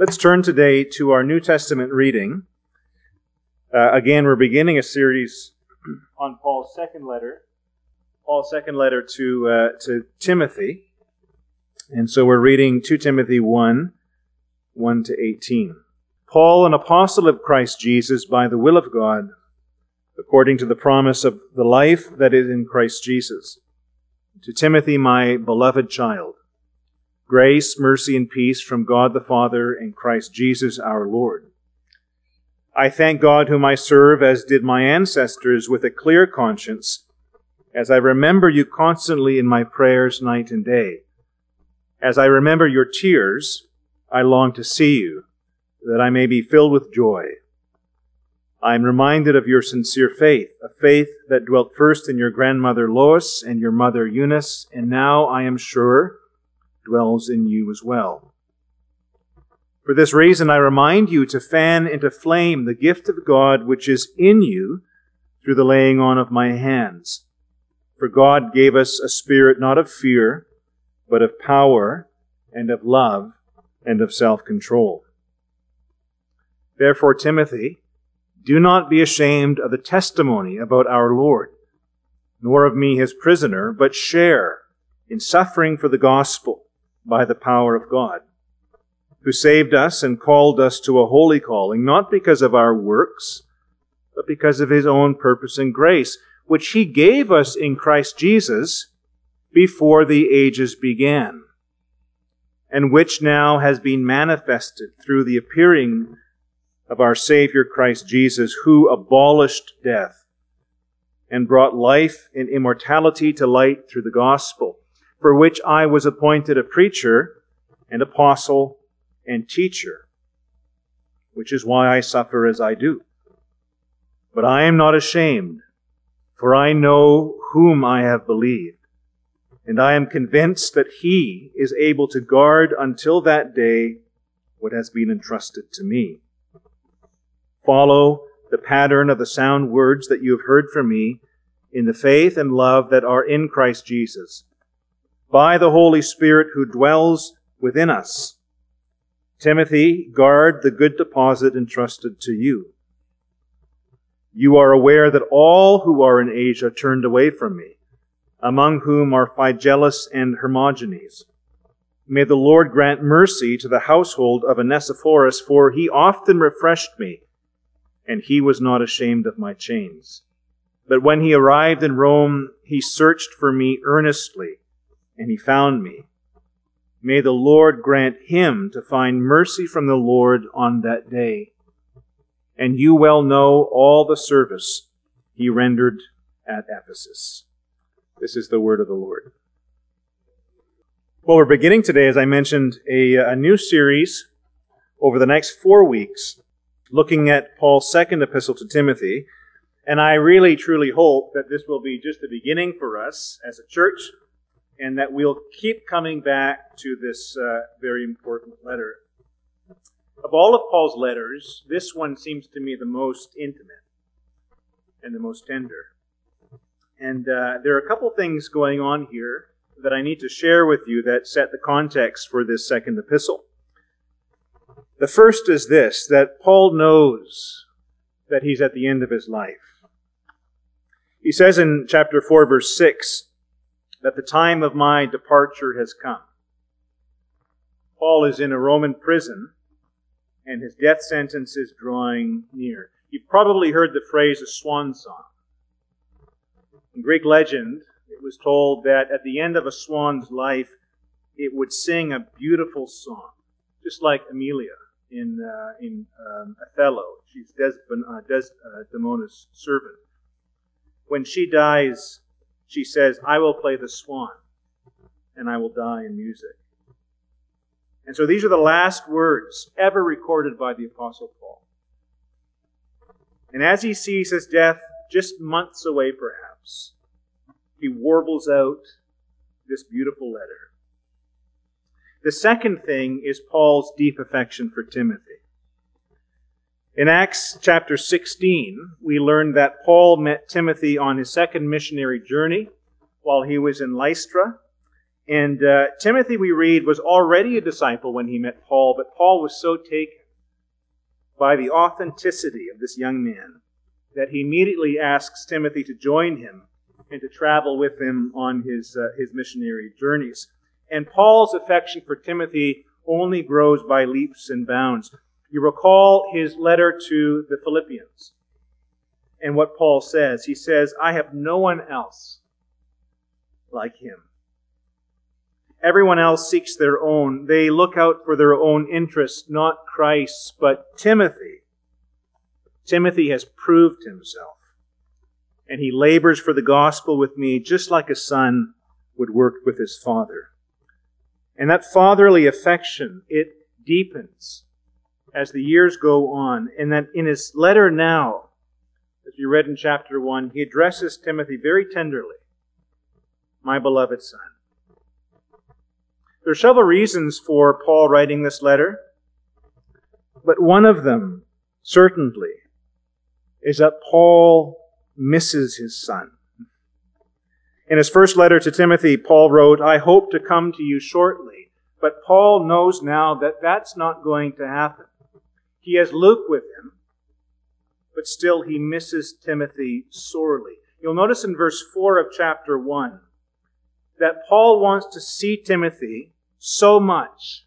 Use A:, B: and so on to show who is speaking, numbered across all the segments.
A: Let's turn today to our New Testament reading. Uh, again, we're beginning a series on Paul's second letter, Paul's second letter to uh, to Timothy, and so we're reading 2 Timothy 1, 1 to 18. Paul, an apostle of Christ Jesus, by the will of God, according to the promise of the life that is in Christ Jesus. To Timothy, my beloved child Grace, mercy, and peace from God the Father and Christ Jesus our Lord. I thank God whom I serve, as did my ancestors, with a clear conscience, as I remember you constantly in my prayers night and day. As I remember your tears, I long to see you, that I may be filled with joy. I am reminded of your sincere faith, a faith that dwelt first in your grandmother Lois and your mother Eunice, and now I am sure dwells in you as well. For this reason, I remind you to fan into flame the gift of God which is in you through the laying on of my hands. For God gave us a spirit not of fear, but of power and of love and of self control. Therefore, Timothy, do not be ashamed of the testimony about our Lord, nor of me his prisoner, but share in suffering for the gospel by the power of God, who saved us and called us to a holy calling, not because of our works, but because of his own purpose and grace, which he gave us in Christ Jesus before the ages began, and which now has been manifested through the appearing of our Savior Christ Jesus, who abolished death and brought life and immortality to light through the gospel for which I was appointed a preacher and apostle and teacher, which is why I suffer as I do. But I am not ashamed, for I know whom I have believed, and I am convinced that he is able to guard until that day what has been entrusted to me. Follow the pattern of the sound words that you have heard from me in the faith and love that are in Christ Jesus by the Holy Spirit who dwells within us. Timothy, guard the good deposit entrusted to you. You are aware that all who are in Asia turned away from me, among whom are Phygelus and Hermogenes. May the Lord grant mercy to the household of Onesiphorus, for he often refreshed me, and he was not ashamed of my chains. But when he arrived in Rome, he searched for me earnestly and he found me. May the Lord grant him to find mercy from the Lord on that day. And you well know all the service he rendered at Ephesus. This is the word of the Lord. Well, we're beginning today, as I mentioned, a, a new series over the next four weeks, looking at Paul's second epistle to Timothy. And I really, truly hope that this will be just the beginning for us as a church and that we'll keep coming back to this uh, very important letter. Of all of Paul's letters, this one seems to me the most intimate and the most tender. And uh, there are a couple things going on here that I need to share with you that set the context for this second epistle. The first is this that Paul knows that he's at the end of his life. He says in chapter 4, verse 6, that the time of my departure has come. Paul is in a Roman prison, and his death sentence is drawing near. You've probably heard the phrase a swan song. In Greek legend, it was told that at the end of a swan's life, it would sing a beautiful song, just like Emilia in, uh, in um, Othello. She's Desdem- uh, Desdemona's uh, servant. When she dies, she says, I will play the swan and I will die in music. And so these are the last words ever recorded by the Apostle Paul. And as he sees his death just months away, perhaps, he warbles out this beautiful letter. The second thing is Paul's deep affection for Timothy. In Acts chapter 16, we learn that Paul met Timothy on his second missionary journey while he was in Lystra. And uh, Timothy, we read, was already a disciple when he met Paul, but Paul was so taken by the authenticity of this young man that he immediately asks Timothy to join him and to travel with him on his, uh, his missionary journeys. And Paul's affection for Timothy only grows by leaps and bounds. You recall his letter to the Philippians and what Paul says. He says, I have no one else like him. Everyone else seeks their own. They look out for their own interests, not Christ's, but Timothy. Timothy has proved himself. And he labors for the gospel with me just like a son would work with his father. And that fatherly affection, it deepens as the years go on. And that in his letter now, as you read in chapter 1, he addresses Timothy very tenderly My beloved son. There are several reasons for Paul writing this letter, but one of them, certainly, is that Paul misses his son. In his first letter to Timothy, Paul wrote, I hope to come to you shortly. But Paul knows now that that's not going to happen. He has Luke with him, but still he misses Timothy sorely. You'll notice in verse 4 of chapter 1 that Paul wants to see Timothy so much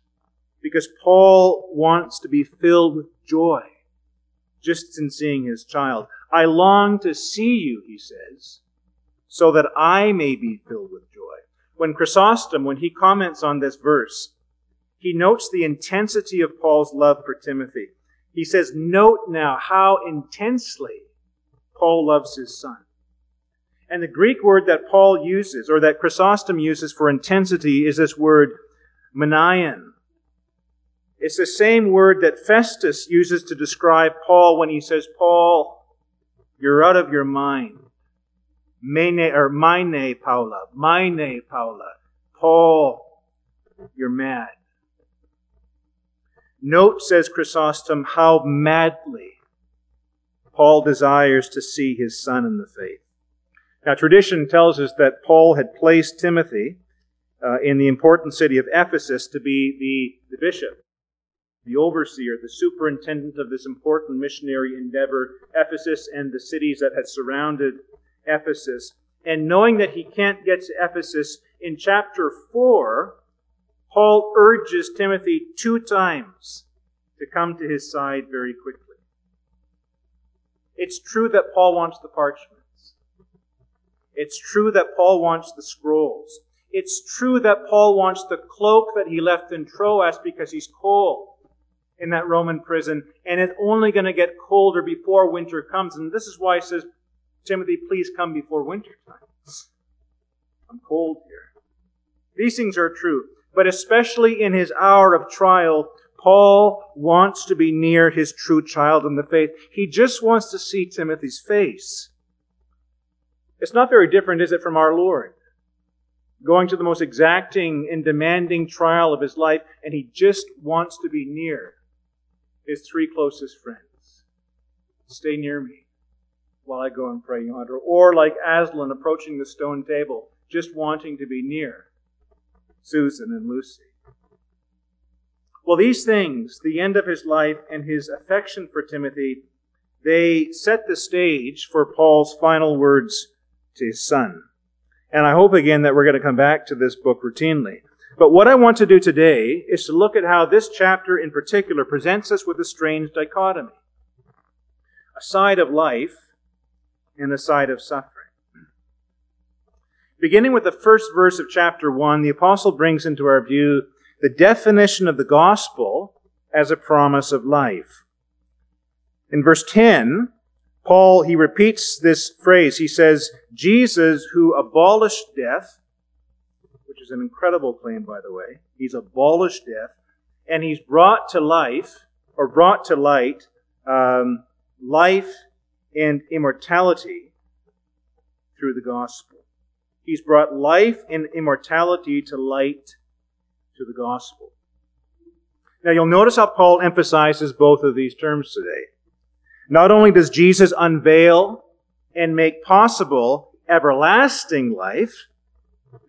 A: because Paul wants to be filled with joy just in seeing his child. I long to see you, he says, so that I may be filled with joy. When Chrysostom, when he comments on this verse, he notes the intensity of Paul's love for Timothy. He says, Note now how intensely Paul loves his son. And the Greek word that Paul uses, or that Chrysostom uses for intensity, is this word Manion. It's the same word that Festus uses to describe Paul when he says, Paul, you're out of your mind. Mene, or mine, Paula. Mine, Paula. Paul, you're mad. Note, says Chrysostom, how madly Paul desires to see his son in the faith. Now, tradition tells us that Paul had placed Timothy uh, in the important city of Ephesus to be the, the bishop, the overseer, the superintendent of this important missionary endeavor, Ephesus and the cities that had surrounded Ephesus. And knowing that he can't get to Ephesus, in chapter 4, Paul urges Timothy two times to come to his side very quickly. It's true that Paul wants the parchments. It's true that Paul wants the scrolls. It's true that Paul wants the cloak that he left in Troas because he's cold in that Roman prison, and it's only going to get colder before winter comes. And this is why he says, Timothy, please come before winter time. I'm cold here. These things are true. But especially in his hour of trial, Paul wants to be near his true child in the faith. He just wants to see Timothy's face. It's not very different, is it, from our Lord? going to the most exacting and demanding trial of his life, and he just wants to be near his three closest friends. Stay near me while I go and pray yonder. Or like Aslan approaching the stone table, just wanting to be near Susan and Lucy. Well, these things, the end of his life and his affection for Timothy, they set the stage for Paul's final words to his son. And I hope again that we're going to come back to this book routinely. But what I want to do today is to look at how this chapter in particular presents us with a strange dichotomy a side of life and a side of suffering. Beginning with the first verse of chapter 1, the apostle brings into our view the definition of the gospel as a promise of life. In verse 10, Paul, he repeats this phrase. He says, Jesus, who abolished death, which is an incredible claim, by the way, he's abolished death, and he's brought to life, or brought to light, um, life and immortality through the gospel. He's brought life and immortality to light to the gospel. Now you'll notice how Paul emphasizes both of these terms today. Not only does Jesus unveil and make possible everlasting life,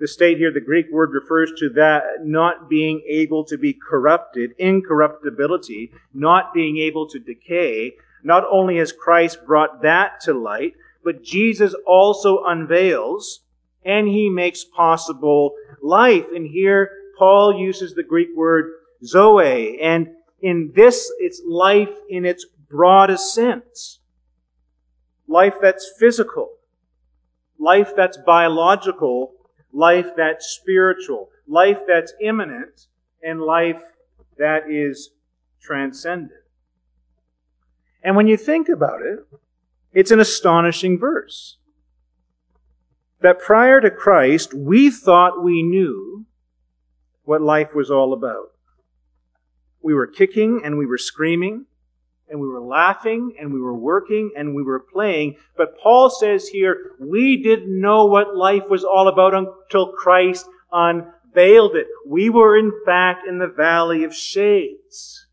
A: The state here, the Greek word refers to that not being able to be corrupted, incorruptibility, not being able to decay. Not only has Christ brought that to light, but Jesus also unveils and he makes possible life. And here Paul uses the Greek word zoe, and in this it's life in its broadest sense. Life that's physical, life that's biological, life that's spiritual, life that's immanent, and life that is transcendent. And when you think about it, it's an astonishing verse. That prior to Christ, we thought we knew what life was all about. We were kicking and we were screaming and we were laughing and we were working and we were playing. But Paul says here, we didn't know what life was all about until Christ unveiled it. We were in fact in the valley of shades.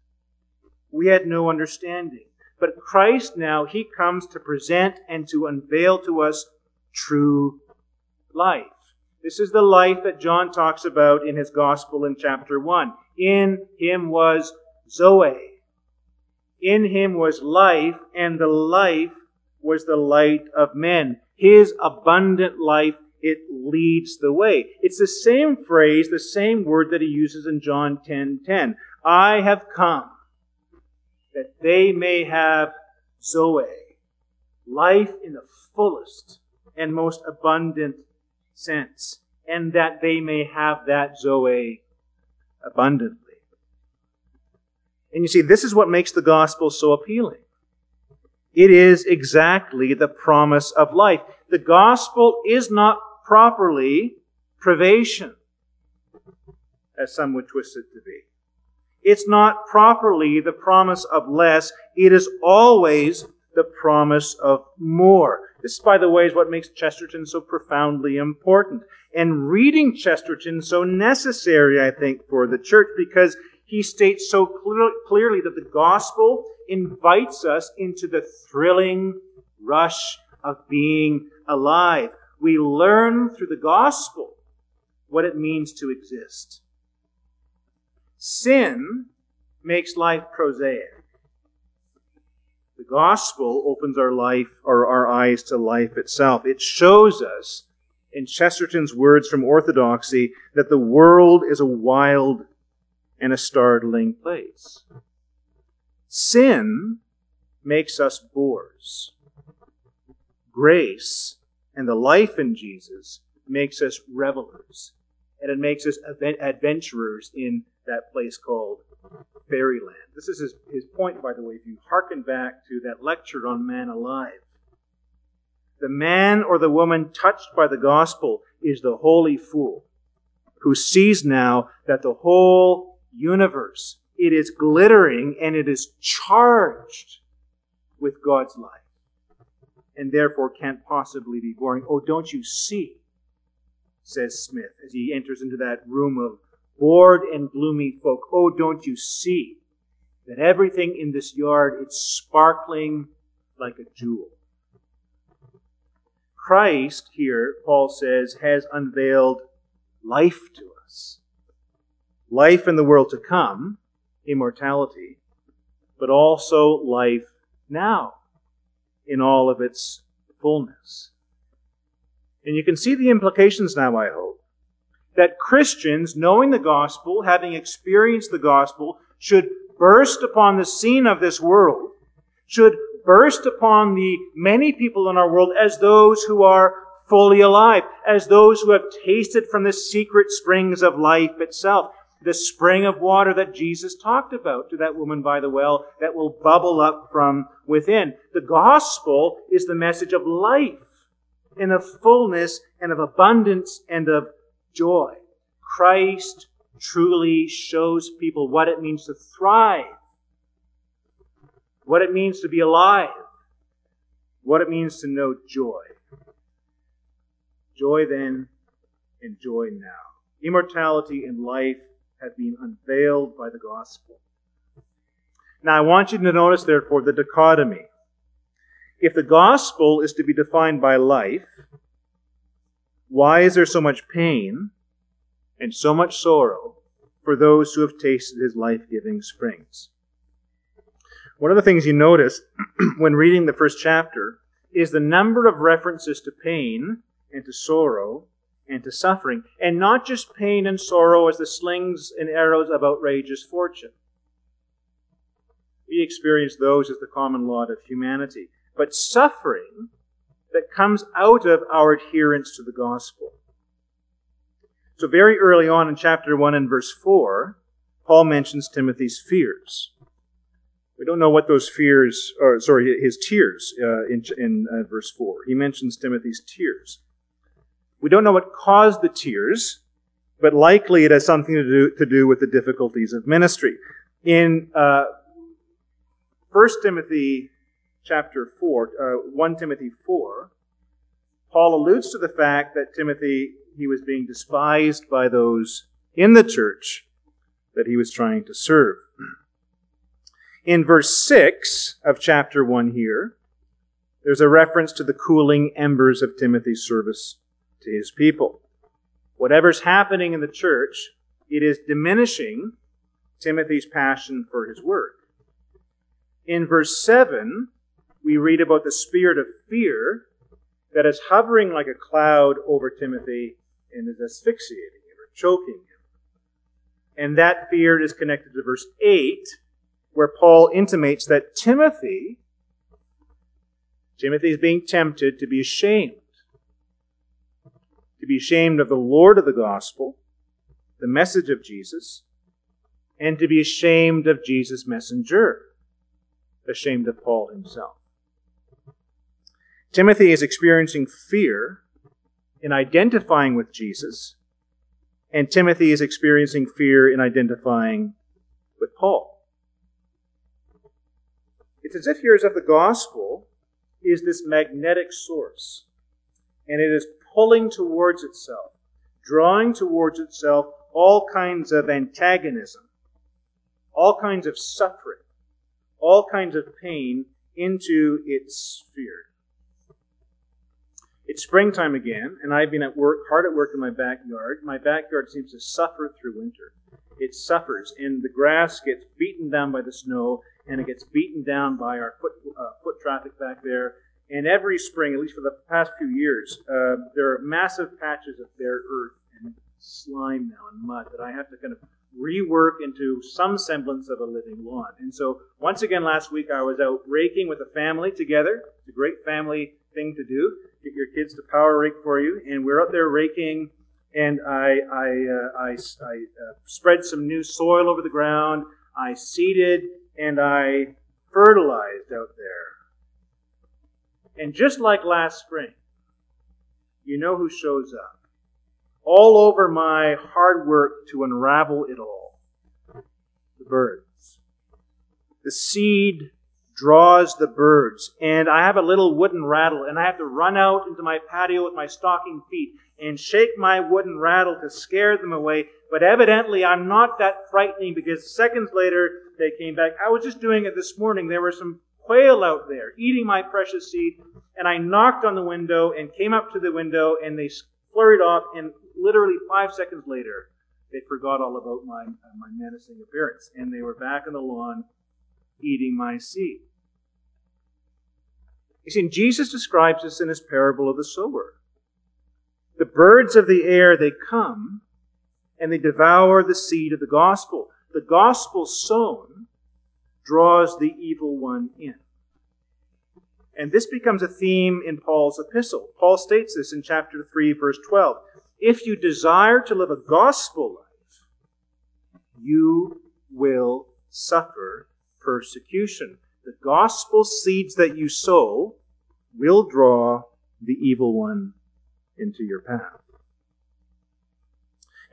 A: We had no understanding. But Christ now, He comes to present and to unveil to us true life. This is the life that John talks about in his gospel in chapter 1. In Him was Zoe. In Him was life, and the life was the light of men. His abundant life, it leads the way. It's the same phrase, the same word that he uses in John 10:10. 10, 10. I have come that they may have Zoe, life in the fullest and most abundant sense, and that they may have that Zoe abundantly. And you see, this is what makes the gospel so appealing. It is exactly the promise of life. The gospel is not properly privation, as some would twist it to be. It's not properly the promise of less. It is always the promise of more. This, by the way, is what makes Chesterton so profoundly important. And reading Chesterton so necessary, I think, for the church because he states so clear, clearly that the gospel invites us into the thrilling rush of being alive. We learn through the gospel what it means to exist. Sin makes life prosaic. The gospel opens our life or our eyes to life itself. It shows us, in Chesterton's words from Orthodoxy, that the world is a wild and a startling place. Sin makes us bores. Grace and the life in Jesus makes us revelers, and it makes us adventurers in that place called fairyland. This is his, his point, by the way, if you hearken back to that lecture on Manalive. The man or the woman touched by the gospel is the holy fool who sees now that the whole universe, it is glittering and it is charged with God's life and therefore can't possibly be boring. Oh, don't you see? says Smith as he enters into that room of bored and gloomy folk. Oh, don't you see that everything in this yard is sparkling like a jewel? Christ, here, Paul says, has unveiled life to us. Life in the world to come, immortality, but also life now in all of its fullness. And you can see the implications now, I hope that Christians, knowing the gospel, having experienced the gospel, should burst upon the scene of this world, should burst upon the many people in our world as those who are fully alive, as those who have tasted from the secret springs of life itself, the spring of water that Jesus talked about to that woman by the well that will bubble up from within. The gospel is the message of life in of fullness and of abundance and of joy. Christ truly shows people what it means to thrive, what it means to be alive, what it means to know joy. Joy then and joy now. Immortality and life have been unveiled by the gospel. Now, I want you to notice, therefore, the dichotomy. If the gospel is to be defined by life, Why is there so much pain and so much sorrow for those who have tasted his life giving springs? One of the things you notice when reading the first chapter is the number of references to pain and to sorrow and to suffering, and not just pain and sorrow as the slings and arrows of outrageous fortune. We experience those as the common lot of humanity, but suffering that comes out of our adherence to the gospel. So, very early on in chapter 1 and verse 4, Paul mentions Timothy's fears. We don't know what those fears, or sorry, his tears uh, in, in uh, verse 4. He mentions Timothy's tears. We don't know what caused the tears, but likely it has something to do, to do with the difficulties of ministry. In uh, 1 Timothy chapter 4, uh, 1 Timothy 4, Paul alludes to the fact that Timothy, he was being despised by those in the church that he was trying to serve. In verse 6 of chapter 1 here, there's a reference to the cooling embers of Timothy's service to his people. Whatever's happening in the church, it is diminishing Timothy's passion for his work. In verse 7, we read about the spirit of fear that is hovering like a cloud over Timothy and is asphyxiating him or choking him. And that fear is connected to verse 8, where Paul intimates that Timothy, Timothy is being tempted to be ashamed to be ashamed of the Lord of the gospel, the message of Jesus, and to be ashamed of Jesus' messenger, ashamed of Paul himself. Timothy is experiencing fear in identifying with Jesus, and Timothy is experiencing fear in identifying with Paul. It's as if here as if the gospel is this magnetic source, and it is pulling towards itself, drawing towards itself all kinds of antagonism, all kinds of suffering, all kinds of pain into its sphere. It's springtime again, and I've been at work, hard at work in my backyard. My backyard seems to suffer through winter. It suffers, and the grass gets beaten down by the snow, and it gets beaten down by our foot, uh, foot traffic back there, and every spring, at least for the past few years, uh, there are massive patches of bare earth and slime now and mud that I have to kind of rework into some semblance of a living lawn. And so, once again, last week I was out raking with a family together. It's a great family thing to do. Get your kids to power rake for you. And we're out there raking, and I, I, uh, I, I uh, spread some new soil over the ground. I seeded and I fertilized out there. And just like last spring, you know who shows up. All over my hard work to unravel it all. The birds. The seed draws the birds. And I have a little wooden rattle, and I have to run out into my patio with my stocking feet and shake my wooden rattle to scare them away. But evidently, I'm not that frightening because seconds later they came back. I was just doing it this morning. There were some quail out there eating my precious seed. And I knocked on the window and came up to the window and they flurried off. And literally five seconds later, they forgot all about my, uh, my menacing appearance. And they were back on the lawn eating my seed. You see, Jesus describes this in his parable of the sower. The birds of the air, they come and they devour the seed of the gospel. The gospel sown draws the evil one in. And this becomes a theme in Paul's epistle. Paul states this in chapter 3, verse 12. If you desire to live a gospel life, you will suffer persecution. The gospel seeds that you sow will draw the evil one into your path.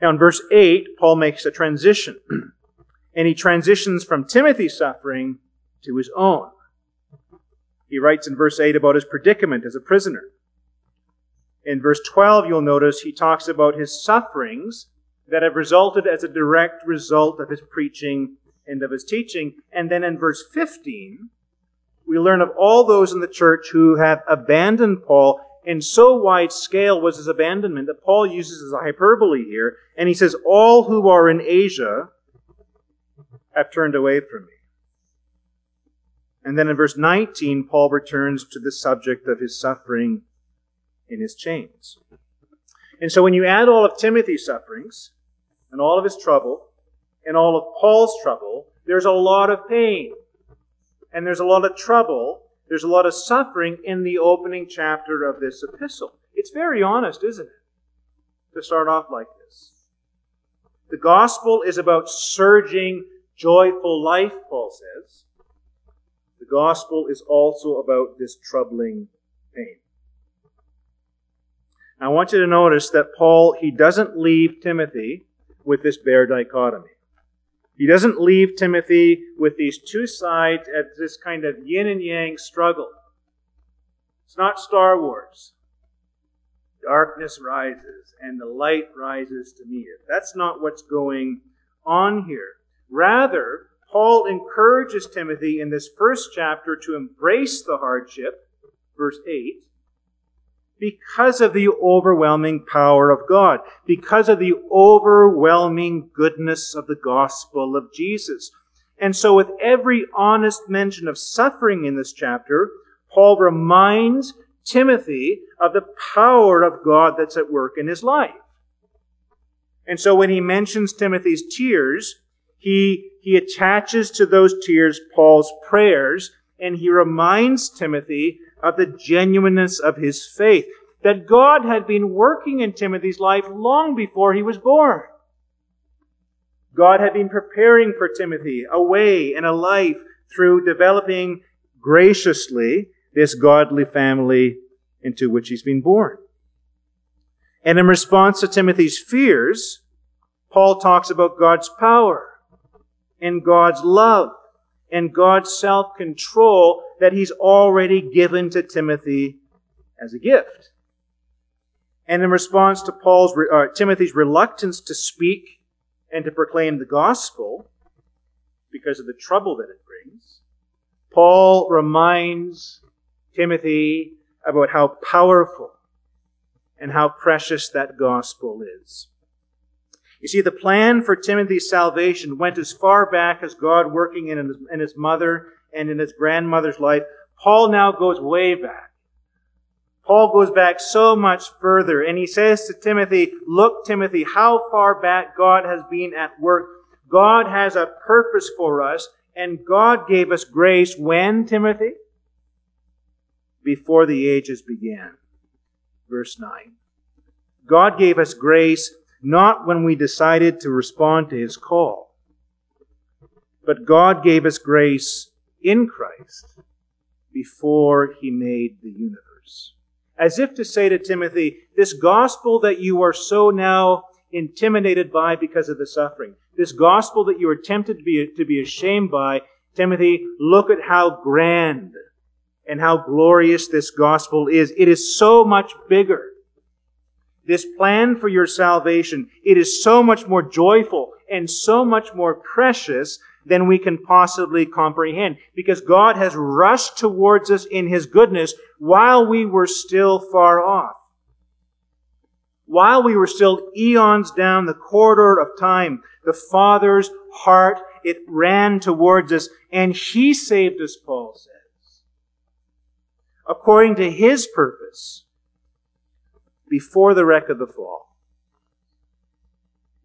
A: Now, in verse 8, Paul makes a transition. and he transitions from Timothy's suffering to his own. He writes in verse 8 about his predicament as a prisoner. In verse 12, you'll notice he talks about his sufferings that have resulted as a direct result of his preaching and of his teaching. And then in verse 15, we learn of all those in the church who have abandoned Paul and so wide scale was his abandonment that Paul uses as a hyperbole here, and he says, All who are in Asia have turned away from me. And then in verse 19, Paul returns to the subject of his suffering in his chains. And so when you add all of Timothy's sufferings, and all of his trouble, and all of Paul's trouble, there's a lot of pain. And there's a lot of trouble. There's a lot of suffering in the opening chapter of this epistle. It's very honest, isn't it? To start off like this. The gospel is about surging, joyful life, Paul says. The gospel is also about this troubling pain. I want you to notice that Paul, he doesn't leave Timothy with this bare dichotomy. He doesn't leave Timothy with these two sides at this kind of yin and yang struggle. It's not Star Wars. Darkness rises and the light rises to meet it. That's not what's going on here. Rather, Paul encourages Timothy in this first chapter to embrace the hardship, verse 8, because of the overwhelming power of God, because of the overwhelming goodness of the gospel of Jesus. And so, with every honest mention of suffering in this chapter, Paul reminds Timothy of the power of God that's at work in his life. And so, when he mentions Timothy's tears, he, he attaches to those tears Paul's prayers, and he reminds Timothy of the genuineness of his faith. That God had been working in Timothy's life long before he was born. God had been preparing for Timothy a way and a life through developing graciously this godly family into which he's been born. And in response to Timothy's fears, Paul talks about God's power and God's love and God's self control that he's already given to Timothy as a gift. And in response to Paul's, uh, Timothy's reluctance to speak and to proclaim the gospel because of the trouble that it brings, Paul reminds Timothy about how powerful and how precious that gospel is. You see, the plan for Timothy's salvation went as far back as God working in his, in his mother and in his grandmother's life. Paul now goes way back. Paul goes back so much further, and he says to Timothy, Look, Timothy, how far back God has been at work. God has a purpose for us, and God gave us grace when, Timothy? Before the ages began. Verse 9. God gave us grace not when we decided to respond to his call. But God gave us grace in Christ before he made the universe. As if to say to Timothy, this gospel that you are so now intimidated by because of the suffering, this gospel that you are tempted to be, to be ashamed by, Timothy, look at how grand and how glorious this gospel is. It is so much bigger this plan for your salvation, it is so much more joyful and so much more precious than we can possibly comprehend. Because God has rushed towards us in His goodness while we were still far off. While we were still eons down the corridor of time, the Father's heart, it ran towards us and He saved us, Paul says. According to His purpose before the wreck of the fall,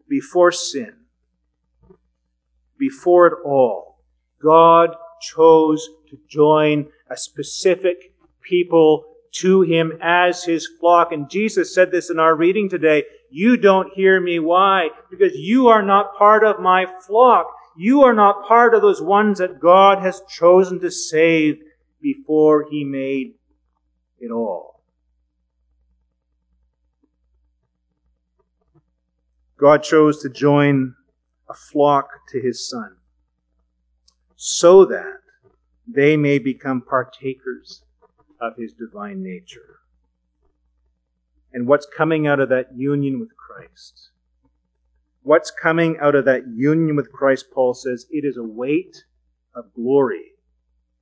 A: before sin, before it all, God chose to join a specific people to him as his flock. And Jesus said this in our reading today. You don't hear me. Why? Because you are not part of my flock. You are not part of those ones that God has chosen to save before he made it all. God chose to join a flock to his son so that they may become partakers of his divine nature. And what's coming out of that union with Christ? What's coming out of that union with Christ, Paul says, it is a weight of glory,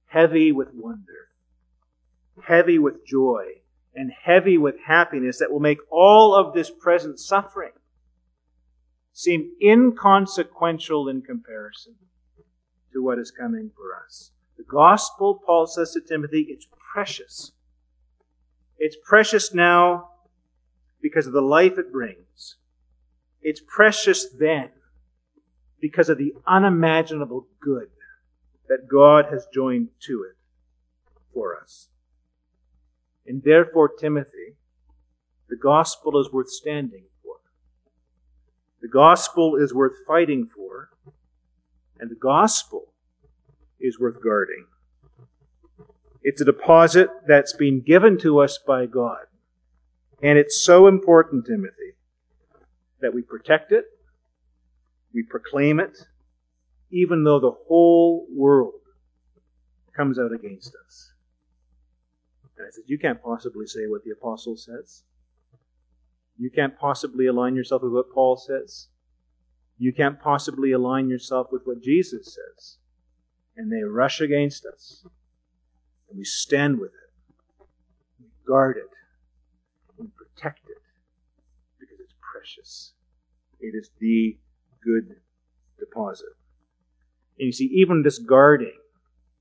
A: heavy with wonder, heavy with joy, and heavy with happiness that will make all of this present suffering seem inconsequential in comparison to what is coming for us. The gospel, Paul says to Timothy, it's precious. It's precious now because of the life it brings. It's precious then because of the unimaginable good that God has joined to it for us. And therefore, Timothy, the gospel is worth standing. The gospel is worth fighting for. And the gospel is worth guarding. It's a deposit that's been given to us by God. And it's so important, Timothy, that we protect it, we proclaim it, even though the whole world comes out against us. And I said, You can't possibly say what the apostle says. You can't possibly align yourself with what Paul says. You can't possibly align yourself with what Jesus says. And they rush against us. And we stand with it. We guard it. We protect it. Because it's precious. It is the good deposit. And you see, even this guarding,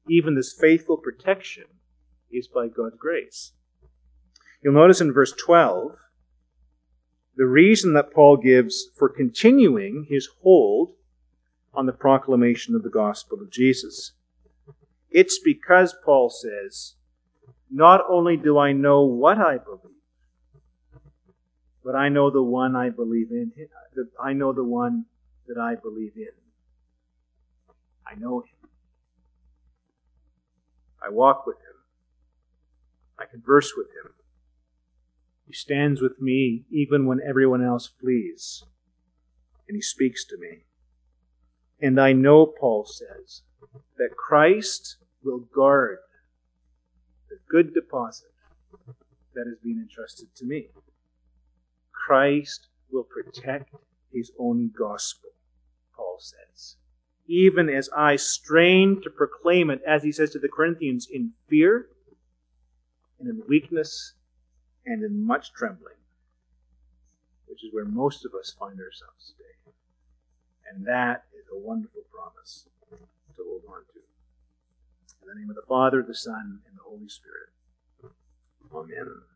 A: even this faithful protection, is by God's grace. You'll notice in verse 12 the reason that Paul gives for continuing his hold on the proclamation of the gospel of Jesus. It's because, Paul says, not only do I know what I believe, but I know the one I believe in. I know the one that I believe in. I know him. I walk with him. I converse with him. He stands with me even when everyone else flees. And he speaks to me. And I know, Paul says, that Christ will guard the good deposit that has been entrusted to me. Christ will protect his own gospel, Paul says. Even as I strain to proclaim it, as he says to the Corinthians, in fear and in weakness and in much trembling, which is where most of us find ourselves today. And that is a wonderful promise to hold on to. In the name of the Father, the Son, and the Holy Spirit. Amen.